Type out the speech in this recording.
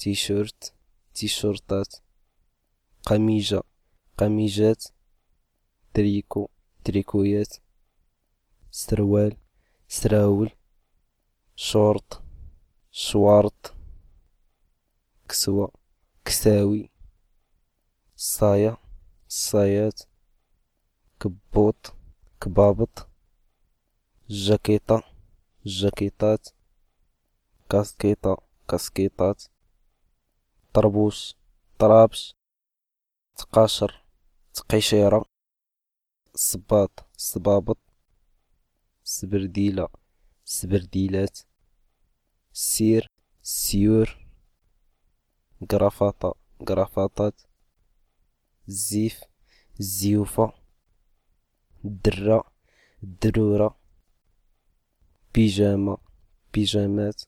تيشيرت تيشورتات قميجة قميجات تريكو تريكويات سروال سراول شورت شوارط كسوة كساوي صايا صايات كبوط كبابط جاكيطة جاكيطات كاسكيطة كاسكيطات. طربوش طرابش تقاشر تقيشيرة صباط صبابط سبرديلة سبرديلات سير سيور قرافاطة قرافاطات الزيف الزيوفة الدرة الدرورة بيجامة بيجامات